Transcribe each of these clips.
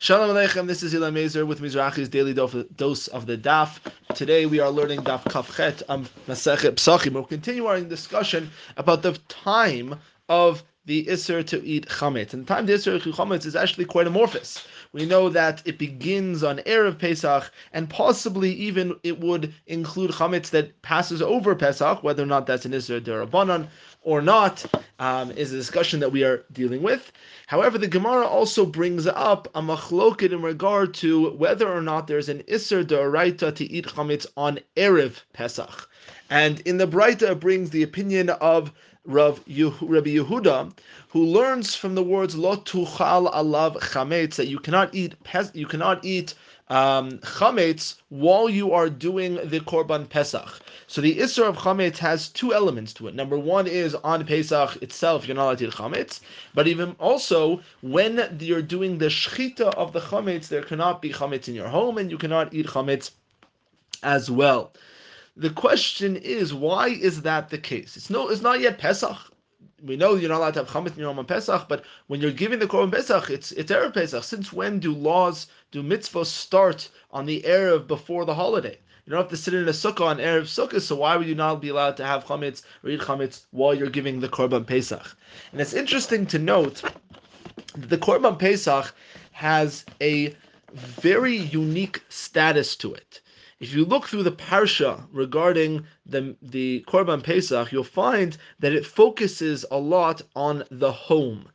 Shalom Aleichem, this is Ilan Mazer with Mizrachi's daily dose of the Daf. Today we are learning Daf Kafchet of um, Masechet Psachim. We'll continue our discussion about the time of the Isser to eat Chametz. And the time the Isser to eat Chametz is actually quite amorphous. We know that it begins on Erev Pesach, and possibly even it would include Chametz that passes over Pesach, whether or not that's an Isser Derabanan or not, um, is a discussion that we are dealing with. However, the Gemara also brings up a machloket in regard to whether or not there's an Isser Deraita to eat Chametz on Erev Pesach. And in the Breita, it brings the opinion of Rav Rabbi Yehuda, who learns from the words "Lo tuchal alav chametz" that you cannot eat you cannot eat um, chametz while you are doing the korban pesach. So the isra of chametz has two elements to it. Number one is on Pesach itself, you're not allowed to eat chametz, but even also when you're doing the shchita of the chametz, there cannot be chametz in your home, and you cannot eat chametz as well. The question is, why is that the case? It's no, it's not yet Pesach. We know you're not allowed to have chametz in your on Pesach, but when you're giving the korban Pesach, it's it's erev Pesach. Since when do laws, do mitzvahs start on the erev before the holiday? You don't have to sit in a sukkah on erev sukkah, so why would you not be allowed to have chametz or eat chametz while you're giving the korban Pesach? And it's interesting to note that the korban Pesach has a very unique status to it. If you look through the parsha regarding the the Korban Pesach, you'll find that it focuses a lot on the home.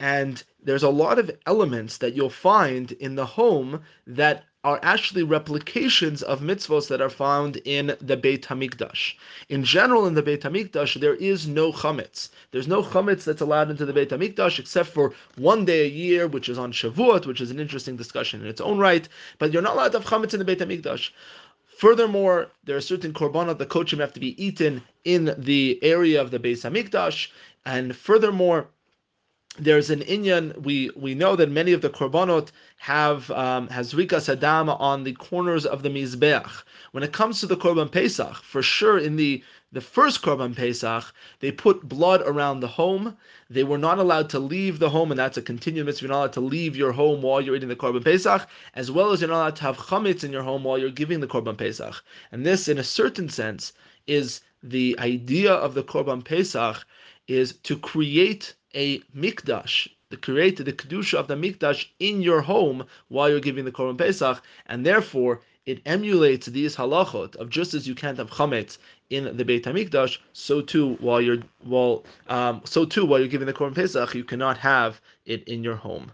And there's a lot of elements that you'll find in the home that are actually replications of mitzvos that are found in the Beit Hamikdash. In general, in the Beit Hamikdash, there is no chametz. There's no chametz that's allowed into the Beit Hamikdash except for one day a year, which is on Shavuot, which is an interesting discussion in its own right. But you're not allowed to have chametz in the Beit Hamikdash. Furthermore, there are certain korbanot, the kodshim have to be eaten in the area of the Beis Hamikdash, and furthermore, there's an inyan. We we know that many of the korbanot have um, zerikat hadam on the corners of the mizbeach. When it comes to the korban pesach, for sure in the the first korban pesach, they put blood around the home. They were not allowed to leave the home, and that's a continuous mitzvah. You're not allowed to leave your home while you're eating the korban pesach, as well as you're not allowed to have chametz in your home while you're giving the korban pesach. And this, in a certain sense, is the idea of the korban pesach is to create a mikdash, to create the kedusha of the mikdash in your home while you're giving the korban pesach, and therefore it emulates these halachot of just as you can't have chametz in the Beit Hamikdash, so too while you're while um, so too while you're giving the korban pesach, you cannot have it in your home.